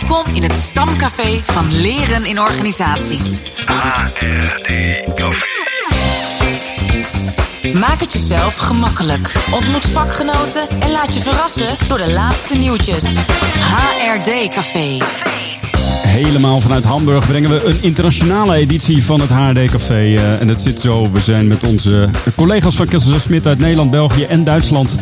Welkom in het stamcafé van Leren in Organisaties. HRD Café. Maak het jezelf gemakkelijk. Ontmoet vakgenoten en laat je verrassen door de laatste nieuwtjes. HRD Café. Helemaal vanuit Hamburg brengen we een internationale editie van het HRD Café. Eh, en het zit zo, we zijn met onze collega's van Kessels Smit uit Nederland, België en Duitsland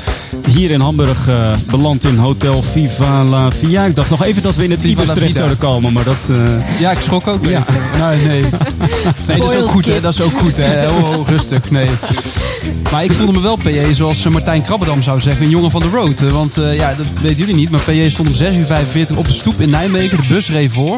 hier in Hamburg eh, beland in Hotel Viva la Via. Ik dacht nog even dat we in het Ibis terecht zouden komen, maar dat... eh, Ja, ik schrok ook. Ja. Ja. Nee, nee. nee, dat is ook goed, hè? Dat is ook goed, hè? Heel, heel rustig, nee. Maar ik voelde me wel PJ, zoals Martijn Krabbedam zou zeggen, een jongen van de road. Want eh, ja, dat weten jullie niet, maar PJ stond om 6 uur 45 op de stoep in Nijmegen. De bus reed voor.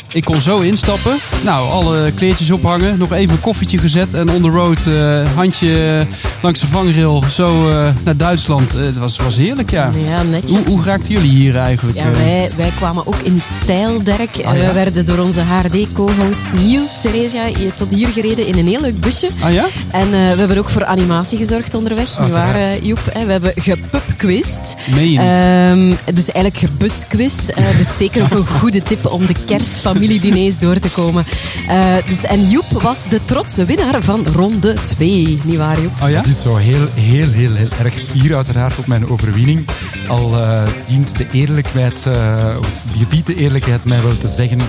Ik kon zo instappen. Nou, alle kleertjes ophangen. Nog even een koffietje gezet. En on the road, eh, handje langs de vangrail. Zo eh, naar Duitsland. Eh, Het was, was heerlijk, ja. Ja, netjes. Hoe, hoe raakten jullie hier eigenlijk? Ja, wij, wij kwamen ook in stijl, Dirk. Ja? We werden door onze HRD-co-host Niels Ceresia tot hier gereden in een heel leuk busje. Ah ja? En we hebben ook voor animatie gezorgd onderweg. Niet waar, Joep? Hè? We hebben gepubquist. Meen je? Ehm, dus eigenlijk gebusquist. Dus zeker ook een goede tip om de kerstfamiliediners door te komen. Eh, dus, en Joep was de trotse winnaar van ronde 2. Niet waar, Joep? Oh ja? Het is zo heel, heel, heel, heel erg fier uiteraard op mijn overwinning. Al eh, dient de eerlijkheid, eh, of gebiedt de eerlijkheid mij wel te zeggen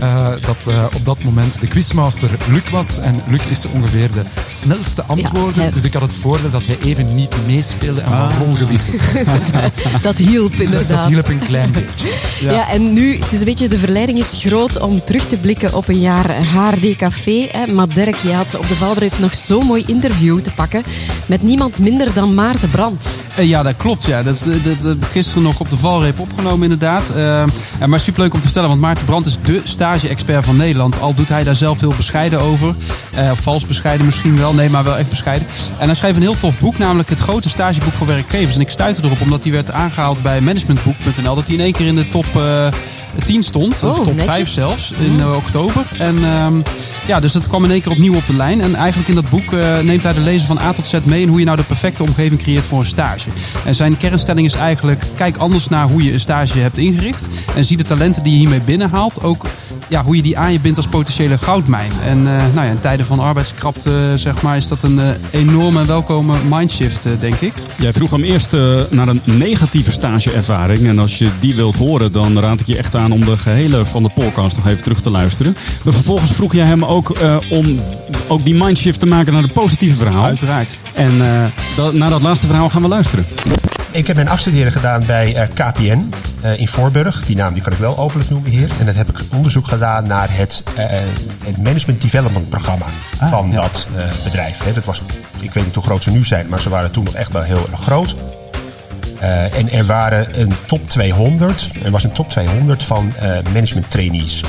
eh, dat eh, op dat moment de quizmaster Luc was. En Luc is ongeveer de snelste antwoorden. hij- Dus ik had het voordeel dat hij even niet meespeelde en van Ah. rol gewisseld was. Dat hielp inderdaad. Dat hielp een klein beetje. Ja. en nu, het is een beetje, de verleiding is groot om terug te blikken op een jaar HRD Café. Hè. Maar Dirk, je had op de Valbreed nog zo'n mooi interview te pakken met niemand minder dan Maarten Brandt. Eh, Ja, dat klopt. Ja. Dat, is, dat ik gisteren nog op de valreep opgenomen, inderdaad. Eh, maar superleuk om te vertellen, want Maarten Brandt is de stage-expert van Nederland. Al doet hij daar zelf heel bescheiden over. Eh, of vals bescheiden misschien wel. Nee, maar wel echt bescheiden. En hij schreef een heel tof boek, namelijk het grote stageboek voor werkgevers. En ik stuitte erop omdat hij werd aangehaald bij managementboek.nl. Dat hij in één keer in de top eh 10 stond. Oh, of top netjes. 5 zelfs, in eh, oktober. En ehm, ja, dus dat kwam in één keer opnieuw op de lijn. En eigenlijk in dat boek eh, neemt hij de lezer van A tot Z mee in hoe je nou de perfecte omgeving creëert voor een stage. En zijn kernstelling is eigenlijk, kijk anders naar hoe je een stage hebt ingericht. En zie de talenten die je hiermee binnenhaalt ook ja, hoe je die aan je bindt als potentiële goudmijn. En eh, nou ja, in tijden van arbeidskrapte, zeg maar, is dat een eh, enorme en welkome mindshift, eh, denk ik. Jij vroeg hem eerst eh, naar een negatieve stageervaring. En als je die wilt horen, dan raad ik je echt aan om de gehele van de podcast nog even terug te luisteren. Maar vervolgens vroeg jij hem ook eh, om ook die mindshift te maken naar de positieve verhaal. Uiteraard. En eh, dat, naar dat laatste verhaal gaan we luisteren. Ik heb mijn afstuderen gedaan bij eh, KPN eh, in Voorburg. Die naam die kan ik wel openlijk noemen hier. En dat heb ik onderzoek gedaan naar het, eh, het Management Development programma van dat bedrijf. Dat was, ik weet niet hoe groot ze nu zijn, maar ze waren toen nog echt wel heel erg groot. En er waren een top 200, er was een top 200 van eh, management trainees.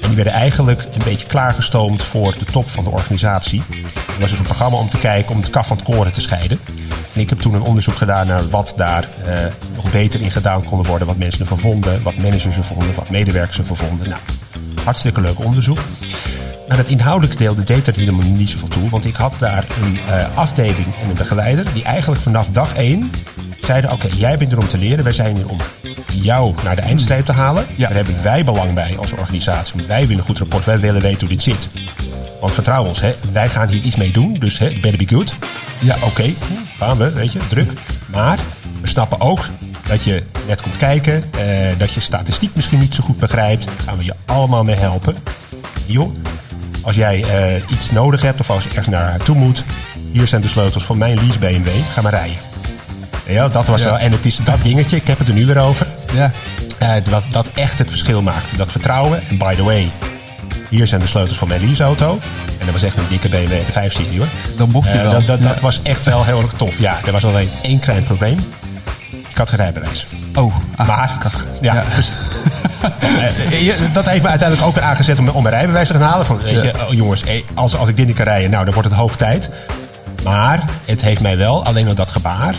En die werden eigenlijk een beetje klaargestoomd voor de top van de organisatie. Het was dus een programma om te kijken om het kaf van het koren te scheiden. En ik heb toen een onderzoek gedaan naar wat daar eh, nog beter in gedaan kon worden. Wat mensen ervan vonden, wat managers ervan vonden, wat medewerkers ervan vonden. Nou, hartstikke leuk onderzoek. Maar het inhoudelijke deel deed er helemaal niet zoveel toe. Want ik had daar een eh, afdeling en een begeleider die eigenlijk vanaf dag één zeiden... oké, jij bent er om te leren, wij zijn hier om jou naar de eindstreep te halen. Daar hebben wij belang bij als organisatie. Wij willen een goed rapport, wij willen weten hoe dit zit. Want vertrouw ons, hè, wij gaan hier iets mee doen, dus hè, better be good. Ja, oké, gaan we, weet je, druk. Maar we snappen ook dat je net komt kijken, eh, dat je statistiek misschien niet zo goed begrijpt. Daar gaan we je allemaal mee helpen. Joh, als jij eh, iets nodig hebt of als je ergens naar toe moet, hier zijn de sleutels van mijn lease BMW, ga maar rijden. Ja, dat was Ja. wel, en het is dat dingetje, ik heb het er nu weer over, Ja. eh, dat, dat echt het verschil maakt. Dat vertrouwen, en by the way, hier zijn de sleutels van mijn leaseauto. En dat was echt een dikke BMW de 5-serie hoor. Dan mocht je Eh, wel. dat dat, dat was echt wel heel erg tof. Ja, er was alleen één klein probleem. Ik had geen rijbewijs. Oh, ah, Maar, ja, ja. dus- Eh, je- dat heeft me uiteindelijk ook weer aangezet om, om mijn rijbewijs te gaan halen. Van, weet je, oh, jongens, eh, als, als ik dit niet kan rijden, nou, dan wordt het hoog tijd. Maar het heeft mij wel, alleen al dat gebaar,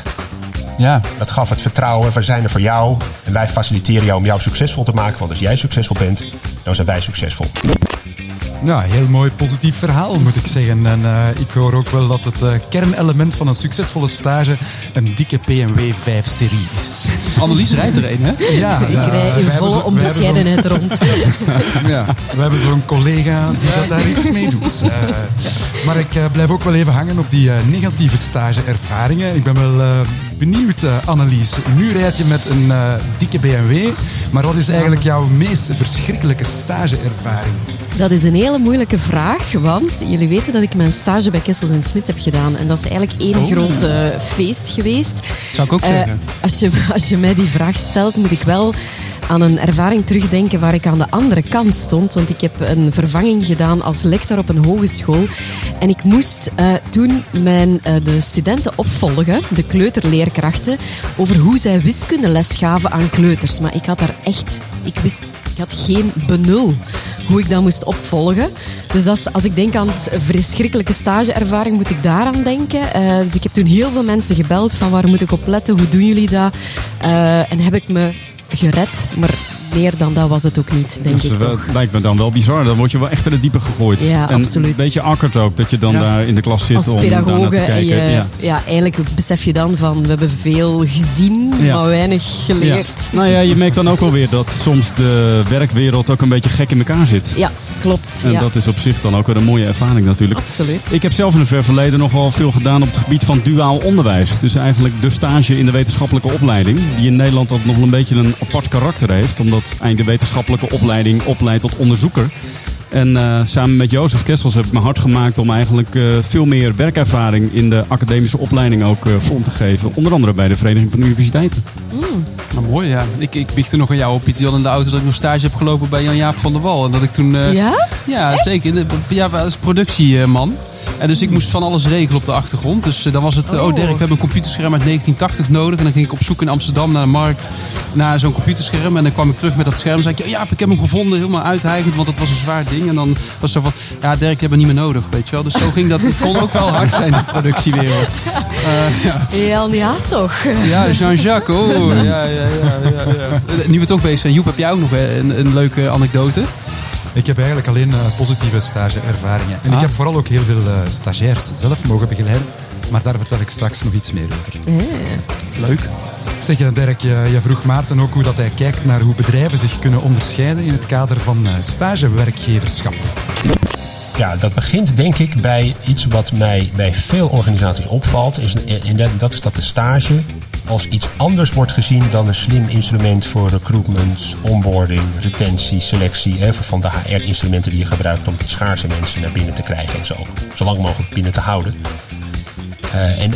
ja. dat gaf het vertrouwen. We zijn er voor jou. En wij faciliteren jou om jou succesvol te maken. Want als jij succesvol bent, dan zijn wij succesvol. Ja, heel mooi positief verhaal moet ik zeggen. En uh, ik hoor ook wel dat het uh, kernelement van een succesvolle stage een dikke BMW 5-serie is. Annelies rijdt er een, hè? Ja. ik rij in volle onbescheidenheid rond. ja, we hebben zo'n collega die dat daar iets mee doet. Uh, maar ik blijf ook wel even hangen op die negatieve stageervaringen. Ik ben wel benieuwd, Annelies. Nu rijd je met een dikke BMW. Maar wat is eigenlijk jouw meest verschrikkelijke stageervaring? Dat is een hele moeilijke vraag, want jullie weten dat ik mijn stage bij Kessels en Smit heb gedaan. En dat is eigenlijk één oh. groot uh, feest geweest. Zou ik ook uh, zeggen. Als je, als je mij die vraag stelt, moet ik wel aan een ervaring terugdenken waar ik aan de andere kant stond. Want ik heb een vervanging gedaan als lector op een hogeschool. En ik moest uh, toen mijn, uh, de studenten opvolgen, de kleuterleerkrachten, over hoe zij wiskundeles gaven aan kleuters. Maar ik had daar echt, ik wist, ik had geen benul hoe ik dat moest opvolgen. Dus dat als ik denk aan een verschrikkelijke stageervaring, moet ik daaraan denken. Uh, dus ik heb toen heel veel mensen gebeld van waar moet ik op letten, hoe doen jullie dat? en heb ik me gered, maar meer dan dat was het ook niet, denk ik toch. lijkt me dan wel bizar. Dan word je wel echt in de diepe gegooid. Ja, en absoluut. Een beetje akkerd ook, dat je dan daar in de klas zit Als om pedagoge te kijken. Je, ja. ja. eigenlijk besef je dan van, we hebben veel gezien, maar weinig geleerd. Nou ja, je merkt dan ook alweer dat soms de werkwereld ook een beetje gek in elkaar zit. Ja, klopt. En dat is op zich dan ook weer een mooie ervaring natuurlijk. Absoluut. Ik heb zelf in het ver verleden nog wel veel gedaan op het gebied van duaal onderwijs. Dus eigenlijk de stage in de wetenschappelijke opleiding. Die in Nederland altijd nog wel een beetje een apart karakter heeft. Omdat eigenlijk de wetenschappelijke opleiding opleidt tot onderzoeker. En uh, samen met Jozef Kessels heb ik me hard gemaakt om eigenlijk uh, veel meer werkervaring in de academische opleiding ook uh, vorm te geven. Onder andere bij de Vereniging van Universiteiten. Mm. Nou, mooi, ja. Ik, ik biechtte nog aan jou op, Pieter in de auto, dat ik nog stage heb gelopen bij Jan-Jaap van der Wal. En dat ik toen... ja? Ja, Echt? zeker. Ja, als productieman. En dus ik moest van alles regelen op de achtergrond. Dus uh, dan was het, oh. oh Dirk, we hebben een computerscherm uit 1980 nodig. En dan ging ik op zoek in Amsterdam naar de markt naar zo'n computerscherm. En dan kwam ik terug met dat scherm. En zei ik, ja, ik heb hem gevonden, helemaal uithijgend, want dat was een zwaar ding. En dan was het zo van, ja, Dirk, ik heb hem niet meer nodig, weet je wel. Dus zo ging dat. Het kon ook wel hard zijn, de productiewereld. Uh, ja. Jan, ja, toch? Ja, Jean-Jacques, oh. Ja, ja, ja, ja, ja. Nu we toch bezig zijn, Joep, heb jij ook nog een, een leuke anekdote? Ik heb eigenlijk alleen uh, positieve stageervaringen. En ah. ik heb vooral ook heel veel uh, stagiairs zelf mogen begeleiden. Maar daar vertel ik straks nog iets meer over. Yeah. Leuk. Zeg je, Dirk, je, je, vroeg Maarten ook hoe dat hij kijkt naar hoe bedrijven zich kunnen onderscheiden in het kader van uh, stagewerkgeverschap. Ja, dat begint denk ik bij iets wat mij bij veel organisaties opvalt. Is, en dat is dat de stage als iets anders wordt gezien dan een slim instrument voor recruitment, onboarding, retentie, selectie. Hè, van de HR-instrumenten die je gebruikt om schaarse mensen naar binnen te krijgen en zo. Zo lang mogelijk binnen te houden. Uh, en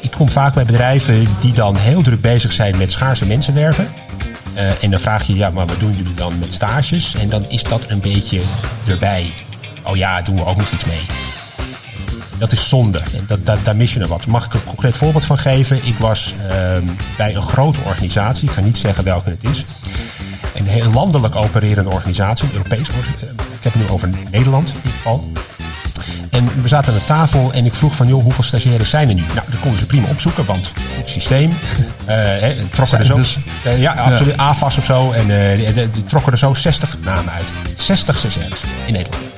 ik kom vaak bij bedrijven die dan heel druk bezig zijn met schaarse mensen werven. Uh, en dan vraag je, ja, maar wat doen jullie dan met stages? En dan is dat een beetje erbij. Oh ja, doen we ook nog iets mee. Dat is zonde. Dat, dat, daar mis je er wat. Mag ik een concreet voorbeeld van geven? Ik was uh, bij een grote organisatie. Ik ga niet zeggen welke het is. Een heel landelijk opererende organisatie. Een Europees Ik heb het nu over Nederland in ieder geval. En we zaten aan de tafel en ik vroeg van, joh, hoeveel stagiaires zijn er nu? Nou, dat konden ze prima opzoeken, want het systeem uh, trokken er zo... Uh, ja, absoluut, ja. AFAS of zo. En uh, die trokken er zo 60 namen uit. 60 stagiaires in Nederland.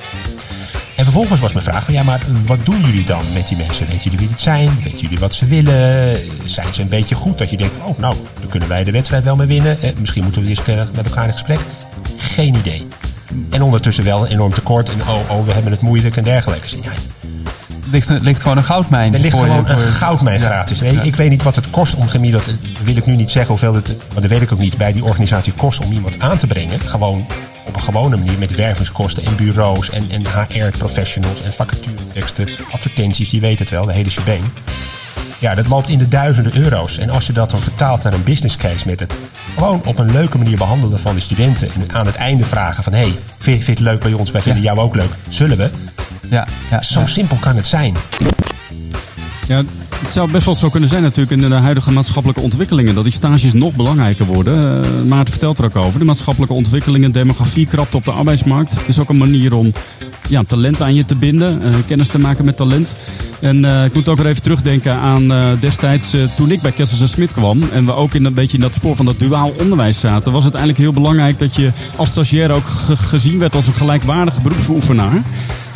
En vervolgens was mijn vraag, ja, maar wat doen jullie dan met die mensen? Weten jullie wie het zijn? Weten jullie wat ze willen? Zijn ze een beetje goed? Dat je denkt, oh, nou, dan kunnen wij de wedstrijd wel mee winnen. Eh, misschien moeten we eerst met elkaar in gesprek. Geen idee. En ondertussen wel een enorm tekort. En oh, oh we hebben het moeilijk en dergelijke. Ja, ligt, ligt gewoon een goudmijn. Er ligt gewoon een goudmijn gratis. Ja. Ik weet niet wat het kost om gemiddeld. Wil ik nu niet zeggen hoeveel het. Maar dat weet ik ook niet. Bij die organisatie kost om iemand aan te brengen. Gewoon een gewone manier met wervingskosten en bureaus en, en HR-professionals en vacatureteksten, advertenties, die weten het wel, de hele shebang. Ja, dat loopt in de duizenden euro's. En als je dat dan vertaalt naar een business case met het gewoon op een leuke manier behandelen van de studenten en aan het einde vragen van hey, vind je het leuk bij ons? Wij vinden ja. jou ook leuk. Zullen we? Ja, ja Zo ja. simpel kan het zijn. Ja, Het zou best wel zo kunnen zijn natuurlijk in de huidige maatschappelijke ontwikkelingen. Dat die stages nog belangrijker worden. Uh, Maarten vertelt er ook over. De maatschappelijke ontwikkelingen, demografie krapt op de arbeidsmarkt. Het is ook een manier om ja, talent aan je te binden. Uh, kennis te maken met talent. En uh, ik moet ook weer even terugdenken aan destijds toen ik bij Kessels en Smit kwam. En we ook in een beetje in dat spoor van dat duaal onderwijs zaten. Was het eigenlijk heel belangrijk dat je als stagiair ook gezien werd als een gelijkwaardige beroepsbeoefenaar.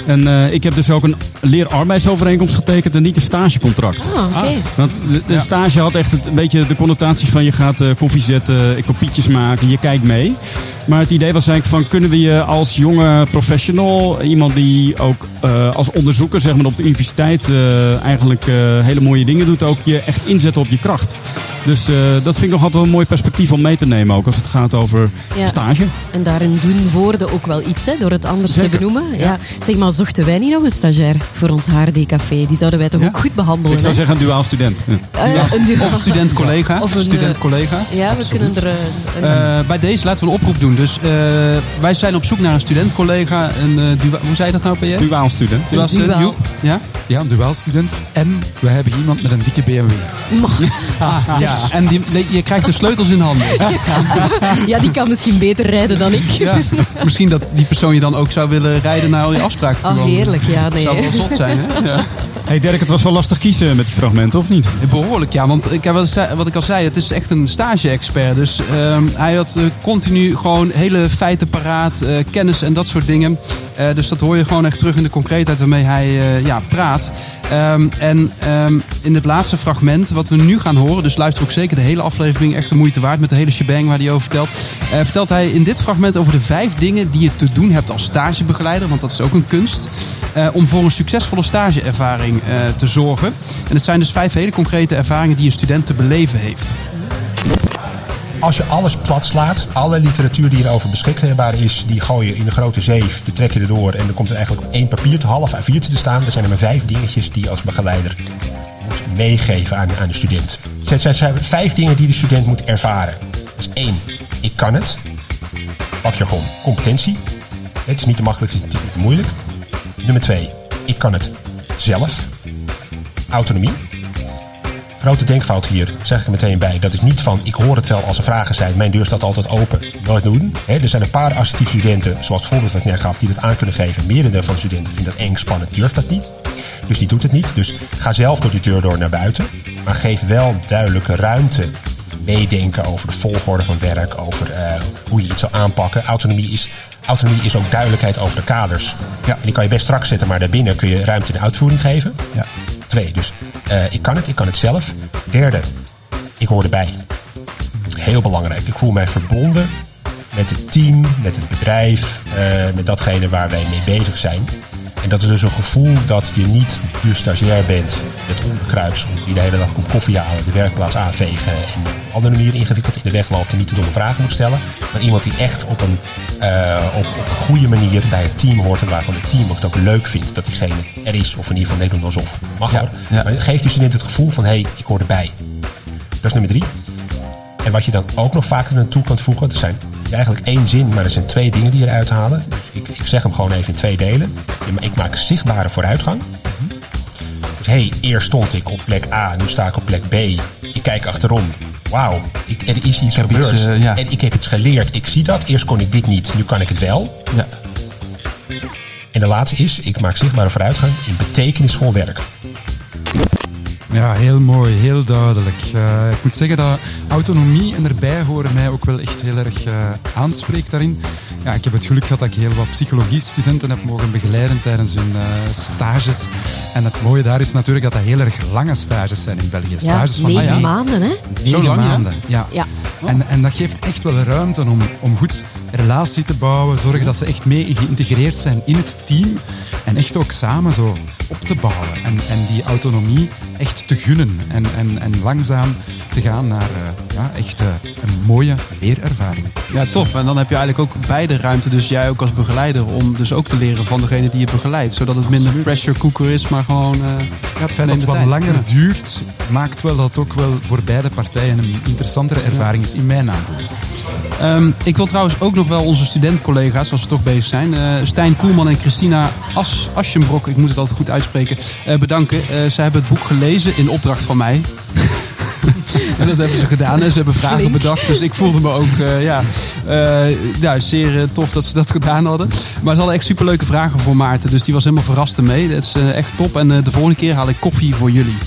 En uh, ik heb dus ook een leerarbeidsovereenkomst getekend en niet een stagecontract. Oh, okay. Want de, de stage had echt het, een beetje de connotatie van je gaat uh, koffie zetten, kopietjes maken, je kijkt mee. Maar het idee was eigenlijk van kunnen we je als jonge professional, iemand die ook uh, als onderzoeker zeg maar, op de universiteit uh, eigenlijk uh, hele mooie dingen doet, ook je echt inzetten op je kracht. Dus dat vind ik nog altijd een mooi perspectief om mee te nemen, ook als het gaat over ja. stage. En daarin doen woorden ook wel iets, hè, door het anders Zeker. te benoemen. Ja. ja. Zeg maar, zochten wij niet nog een stagiair voor ons HRD-café? Die zouden wij toch ook goed behandelen? Ik zou hè? zeggen een duaal student. een duaal. Of student-collega. Of een student-collega. Ja, we kunnen er een... bij deze laten we een oproep doen. Dus uh, wij zijn op zoek naar een studentcollega. Een, uh, hoe zei je dat nou, PJ? Duaal student. Duaal student. Duaal. Ja? Ja, een duaal student. En we hebben iemand met een dikke BMW. ah, ja, en die, nee, je krijgt de sleutels in handen. ja, die kan misschien beter rijden dan ik. Ja, misschien dat die persoon je dan ook zou willen rijden naar al je afspraken toe. Oh, heerlijk. Ja, nee. Zou wel zot zijn, hè? Ja. Hey Dirk, het was wel lastig kiezen met die fragmenten, of niet? Behoorlijk, ja. Want ik wat ik al zei, het is echt een stage-expert. Dus um, hij had uh, continu gewoon hele feiten paraat, uh, kennis en dat soort dingen. Dus dat hoor je gewoon echt terug in de concreetheid waarmee hij ja, praat. Um, en um, in het laatste fragment, wat we nu gaan horen, dus luister ook zeker de hele aflevering, echt de moeite waard met de hele shebang waar hij over vertelt. vertelt hij in dit fragment over de vijf dingen die je te doen hebt als stagebegeleider, want dat is ook een kunst, om voor een succesvolle stageervaring uh, te zorgen. En het zijn dus vijf hele concrete ervaringen die een student te beleven heeft. Als je alles plat slaat, alle literatuur die erover beschikbaar is, die gooi je in een grote zeef, die trek je erdoor en dan komt er eigenlijk één papiertje, half A4 te staan. Er zijn er maar vijf dingetjes die je als begeleider moet meegeven aan, aan de student. Het zijn vijf dingen die de student moet ervaren. Dus één, ik kan het. Vakjargon, competentie. Het is niet te makkelijk, het is niet te moeilijk. Nummer twee, ik kan het zelf. Autonomie. Grote denkfout hier, zeg ik er meteen bij. Dat is niet van, ik hoor het wel als er vragen zijn. Mijn deur staat altijd open. Nooit doen. er zijn een paar assertieve studenten, zoals het voorbeeld wat ik net gaf, die dat aan kunnen geven. Meerdere van de studenten vinden dat eng, spannend, durft dat niet. Dus die doet het niet. Dus ga zelf door die deur door naar buiten. Maar geef wel duidelijke ruimte. Meedenken over de volgorde van werk, over uh, hoe je iets zal aanpakken. Autonomie is autonomie is ook duidelijkheid over de kaders. Ja. En die kan je best strak zetten, maar daarbinnen kun je ruimte in de uitvoering geven. Ja. Twee, dus uh, ik kan het, ik kan het zelf. Derde, ik hoor erbij. Heel belangrijk. Ik voel mij verbonden met het team, met het bedrijf, uh, met datgene waar wij mee bezig zijn. En dat is dus een gevoel dat je niet de stagiair bent met onderkruips die de hele dag komt koffie halen, de werkplaats aanvegen en op andere manier ingewikkeld in de weg loopt en niet de domme vragen moet stellen. Maar iemand die echt op een, uh, op, op, een goede manier bij het team hoort en waarvan het team het ook leuk vindt dat diegene er is of in ieder geval nee doen alsof. Mag ja. Ja. Maar geeft de student het gevoel van hé, hey, ik hoor erbij. Dat is nummer drie. En wat je dan ook nog vaker naartoe kan voegen, er zijn eigenlijk één zin, maar er zijn twee dingen die eruit halen. Dus ik, ik zeg hem gewoon even in twee delen. Ik maak zichtbare vooruitgang. Dus hé, hey, eerst stond ik op plek A, nu sta ik op plek B. Ik kijk achterom. Wauw, er is iets gebeurd. Iets, uh, ja. En ik heb iets geleerd. Ik zie dat. Eerst kon ik dit niet, nu kan ik het wel. Ja. En de laatste is, ik maak zichtbare vooruitgang in betekenisvol werk. Ja, heel mooi, heel duidelijk. Uh, ik moet zeggen dat autonomie en erbij horen mij ook wel echt heel erg uh, aanspreekt daarin. Ja, ik heb het geluk gehad dat ik heel wat psychologie-studenten heb mogen begeleiden tijdens hun uh, stages. En het mooie daar is natuurlijk dat dat heel erg lange stages zijn in België. Stages ja, van negen ah, ja. maanden, hè? Zo lang, maanden, ja. ja. En, en dat geeft echt wel ruimte om, om goed relatie te bouwen, zorgen dat ze echt mee geïntegreerd zijn in het team en echt ook samen zo op te bouwen en, en die autonomie echt te gunnen en, en, en langzaam te gaan naar uh, ja, echt uh, een mooie leerervaring. Ja, tof. En dan heb je eigenlijk ook beide ruimte, dus jij ook als begeleider, om dus ook te leren van degene die je begeleidt. Zodat het minder pressure cooker is, maar gewoon. Uh, ja, het feit dat het wat langer duurt, maakt wel dat het ook wel voor beide partijen een interessantere ervaring is in mijn aantal. Ehm, ik wil trouwens ook nog wel onze studentcollega's, als we toch bezig zijn, eh, Stijn Koelman en Christina As Aschenbrok, ik moet het altijd goed uitspreken, eh, bedanken. Uh, zij hebben het boek gelezen in opdracht van mij. en dat hebben ze gedaan. En ze hebben vragen bedacht. Dus ik voelde me ook uh, ja, uh, ja, zeer tof dat ze dat gedaan hadden. Maar ze hadden echt superleuke vragen voor Maarten. Dus die was helemaal verrast ermee. Dat is uh, echt top. En de volgende keer haal ik koffie voor jullie.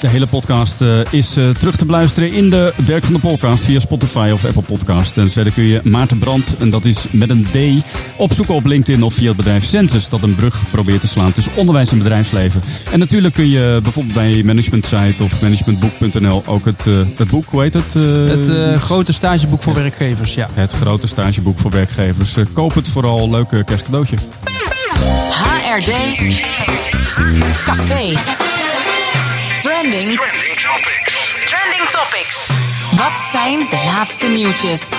De hele podcast uh, is uh, terug te beluisteren in de Dirk van de Podcast via Spotify of Apple Podcast. En verder kun je Maarten Brand, en dat is met een D, opzoeken op LinkedIn of via het bedrijf Census, dat een brug probeert te slaan tussen onderwijs en bedrijfsleven. En natuurlijk kun je bijvoorbeeld bij Management Site of managementboek.nl ook het, uh, het boek, hoe heet het? het grote stageboek voor werkgevers, ja. Het grote stageboek voor werkgevers. koop het vooral, leuke kerstcadeautje. HRD Café. Trending. Trending topics. Trending topics. Wat zijn de laatste nieuwtjes?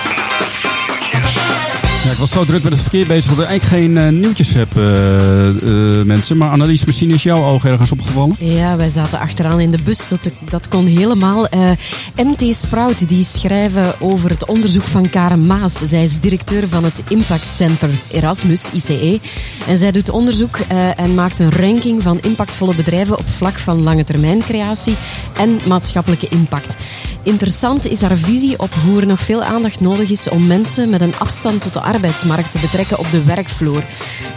Ja, ik was zo druk met het verkeer bezig dat ik eigenlijk geen uh, nieuwtjes heb, uh, uh, mensen. Maar Annelies, misschien is jouw oog ergens opgevallen? Ja, wij zaten achteraan in de bus. Dat, dat kon helemaal. MT Sprout die schrijven over het onderzoek van Karen Maas. Zij is directeur van het Impact Center Erasmus, ICE. En zij doet onderzoek en maakt een ranking van impactvolle bedrijven op vlak van lange termijn creatie en maatschappelijke impact. Interessant is haar visie op hoe er nog veel aandacht nodig is om mensen met een afstand tot de arbeidsmarkt te betrekken op de werkvloer.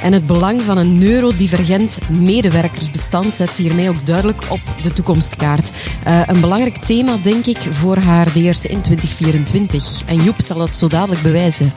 En het belang van een neurodivergent medewerkersbestand zet ze hiermee ook duidelijk op de toekomstkaart. Uh, een belangrijk thema, denk ik, voor haar de eerste in 2024. En Joep zal dat zo dadelijk bewijzen.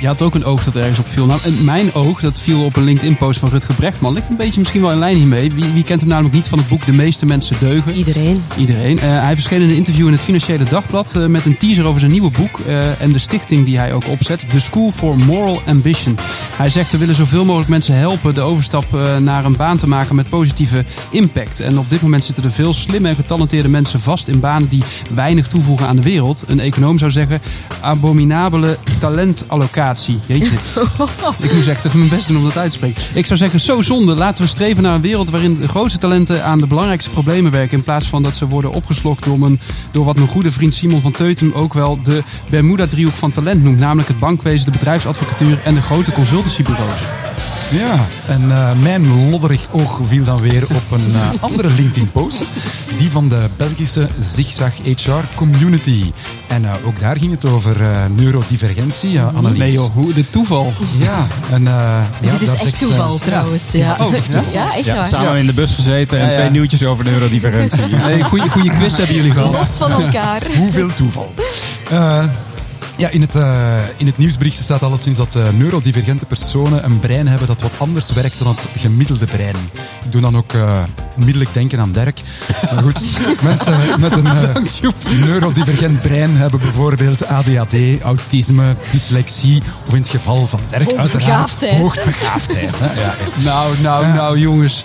Je had ook een oog dat ergens op viel. Nou, mijn oog, dat viel op een LinkedIn-post van Rutger Brechtman. Ligt een beetje misschien wel in lijn hiermee. Wie, wie kent hem namelijk niet van het boek De meeste mensen deugen? Iedereen. Iedereen. Uh, hij verscheen in een interview in het Financiële Dagblad uh, met een teaser over zijn nieuwe boek uh, en de stichting die hij ook opzet. The School for Moral Ambition. Hij zegt we willen zoveel mogelijk mensen helpen de overstap naar een baan te maken met positieve impact. En op dit moment zitten er veel slimme en getalenteerde mensen vast in banen die weinig toevoegen aan de wereld. Een econoom zou zeggen abominabele talentallocatie. Jeetje. ik moest echt even mijn best doen om dat uit te spreken. Ik zou zeggen, zo zonde. Laten we streven naar een wereld waarin de grootste talenten aan de belangrijkste problemen werken. In plaats van dat ze worden opgeslokt door, mijn, door wat mijn goede vriend Simon van Teutem ook wel de Bermuda-driehoek van talent noemt. Namelijk het bankwezen, de bedrijfsadvocatuur en de grote consultancybureaus. Ja, en uh, mijn lodderig oog viel dan weer op een uh, andere LinkedIn-post. Die van de Belgische Zigzag HR Community. En uh, ook daar ging het over neurodivergentie, uh, Annelies. Nee joh, hoe, de toeval. Ja, en ja, Dit is echt zegt, toeval trouwens. Ja. Oh, echt ja? ja, echt ja, waar. Samen in de bus gezeten en twee nieuwtjes over neurodivergentie. nee, goede, goede quiz hebben jullie gehad. Los van elkaar. Hoeveel toeval. Ja, in het, uh, in het nieuwsbericht staat alleszins dat uh, neurodivergente personen een brein hebben dat wat anders werkt dan het gemiddelde brein. Ik doe dan ook uh, onmiddellijk denken aan Dirk. Maar goed, mensen met een neurodivergent brein hebben bijvoorbeeld ADHD, autisme, dyslexie of in het geval van Dirk hoogbegaafdheid. hoogbegaafdheid. Hè? Ja, nou, nou, ja. nou jongens.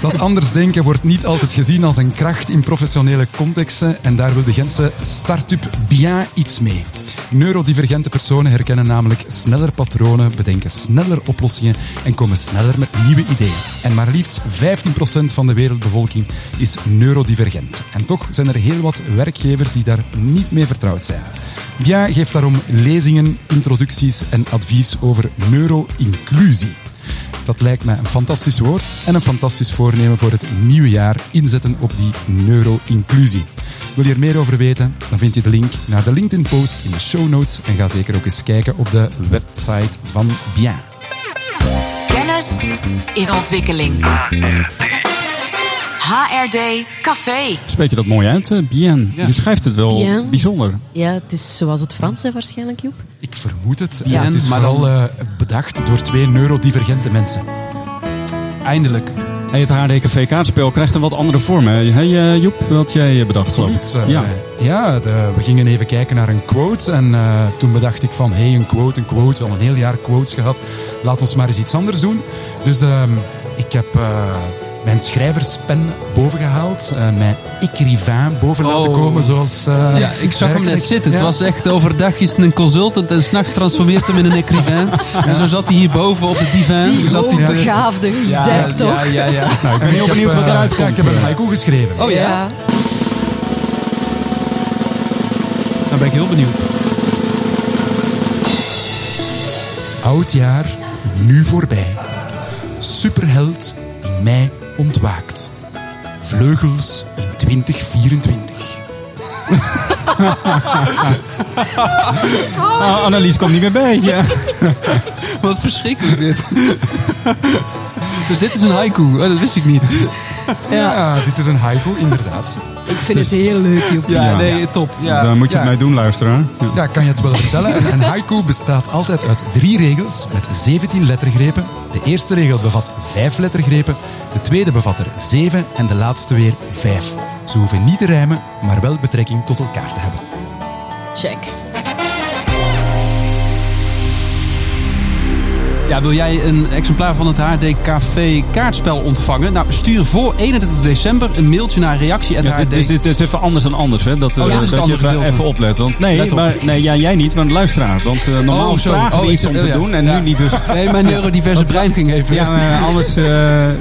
Dat anders denken wordt niet altijd gezien als een kracht in professionele contexten en daar wil de Gentse start-up bien iets mee. Neurodivergente personen herkennen namelijk sneller patronen, bedenken sneller oplossingen en komen sneller met nieuwe ideeën. En maar liefst 15% van de wereldbevolking is neurodivergent. En toch zijn er heel wat werkgevers die daar niet mee vertrouwd zijn. Bien geeft daarom lezingen, introducties en advies over neuro-inclusie. Dat lijkt mij een fantastisch woord en een fantastisch voornemen voor het nieuwe jaar inzetten op die neuro-inclusie. Wil je er meer over weten? Dan vind je de link naar de LinkedIn-post in de show notes en ga zeker ook eens kijken op de website van Bien. Kennis in ontwikkeling. HRD Café. Spreek je dat mooi uit, uh, Bien? Ja. Je schrijft het wel Bien. bijzonder. Ja, het is zoals het Frans hè, waarschijnlijk, Joep. Ik vermoed het. Ja. Het is maar vooral uh, bedacht door twee neurodivergente mensen. Eindelijk. Hey, het HRD kaartspel krijgt een wat andere vorm. Hè? Hey, uh, Joep, wat jij bedacht? Absoluut. Uh, ja, ja de, we gingen even kijken naar een quote. En uh, toen bedacht ik van, hey, een quote, een quote. Al een heel jaar quotes gehad. Laat ons maar eens iets anders doen. Dus ik heb mijn schrijverspen bovengehaald. Uh, mijn écrivain boven oh. laten komen, zoals uh, Ja, ik zag hem net zitten. Ja. Het was echt overdag is het een consultant en s'nachts transformeert hem in een écrivain. ja. En zo zat hij hierboven op de divan. Die zat hoogbegaafde ja, Dirk, toch? Ja, ja, ja. Nou, ik ben heel benieuwd wat eruit komt. ik heb een haiku geschreven. Oh ja? ja. Dan ben ik heel benieuwd. Oud jaar, nu voorbij. Superheld in mij ontwaakt. Vleugels in 2024. Ah, Annelies komt niet meer bij. Ja. Wat verschrikkelijk dit. dus dit is een haiku. Oh, dat wist ik niet. Ja, dit is een haiku, inderdaad. Ik vind het heel leuk, Joep. Ja, Ja. nee, top. Ja. Daar moet je Ja. het mee doen, luisteraar. Ja. Ja, kan je het wel vertellen. Een- Een haiku bestaat altijd uit drie regels met 17 lettergrepen. De eerste regel bevat vijf lettergrepen, de tweede bevat er zeven en de laatste weer vijf. Ze hoeven niet te rijmen, maar wel betrekking tot elkaar te hebben. Check. Ja, wil jij een exemplaar van het HD Café kaartspel ontvangen? Nou, stuur voor 31 december een mailtje naar reactie Ja, dit, dus dit is even anders dan anders, hè? Dat, eh, Oh, het dat je even, oplet. Want, nee, Let maar, nee ja, jij niet, maar de luisteraar. Want eh, normaal Oh, vragen we Oh, iets om oh, te ja. doen en nu niet dus. Nee, mijn neurodiverse brein ging even. Ja, maar anders eh,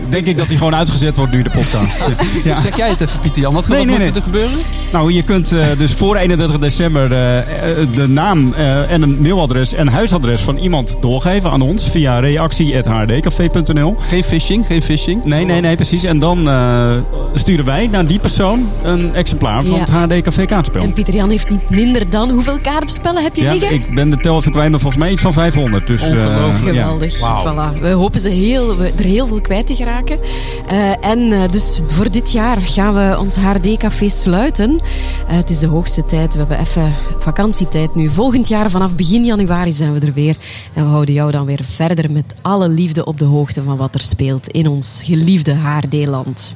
denk ik dat hij gewoon uitgezet wordt nu de podcast. Zeg jij het even, Pieter Jan. Wat, Nee, wat nee, moet nee. er gebeuren? Nou, je kunt eh, dus voor 31 december eh, eh, de naam eh, en een mailadres en huisadres van iemand doorgeven aan ons via reactie.hrdcafé.nl. Geen phishing, geen phishing. Nee, nee, nee, precies. En dan eh, sturen wij naar die persoon een exemplaar van Ja. het HD Café kaartspel. En Pieter Jan heeft niet minder dan... Hoeveel kaartspellen heb je Ja, liggen? ik ben de tel even kwijt, maar volgens mij iets van 500. Dus, eh, Ongelooflijk. ja. Geweldig. Voilà. We hopen ze heel, we- er heel veel kwijt te geraken. Eh, en dus voor dit jaar gaan we ons HD-café sluiten. Eh, het is de hoogste tijd. We hebben even vakantietijd nu. Volgend jaar vanaf begin januari zijn we er weer. En we houden jou dan weer verder met alle liefde op de hoogte van wat er speelt in ons geliefde HD-land.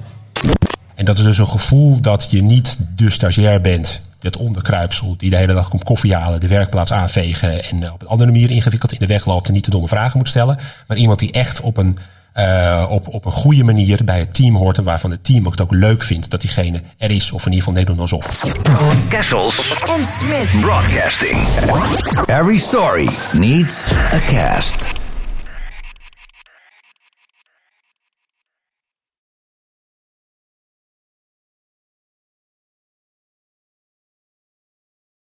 En dat is dus een gevoel dat je niet de stagiair bent. Het onderkruipsel die de hele dag komt koffie halen, de werkplaats aanvegen en eh, op een andere manier ingewikkeld in de weg loopt en niet de domme vragen moet stellen. Maar iemand die echt op een, eh, op, op een goede manier bij het team hoort en waarvan het team het ook leuk vindt dat diegene er is of in ieder geval Nederland alsof. Kessels En Smit. Broadcasting. Every story needs a cast.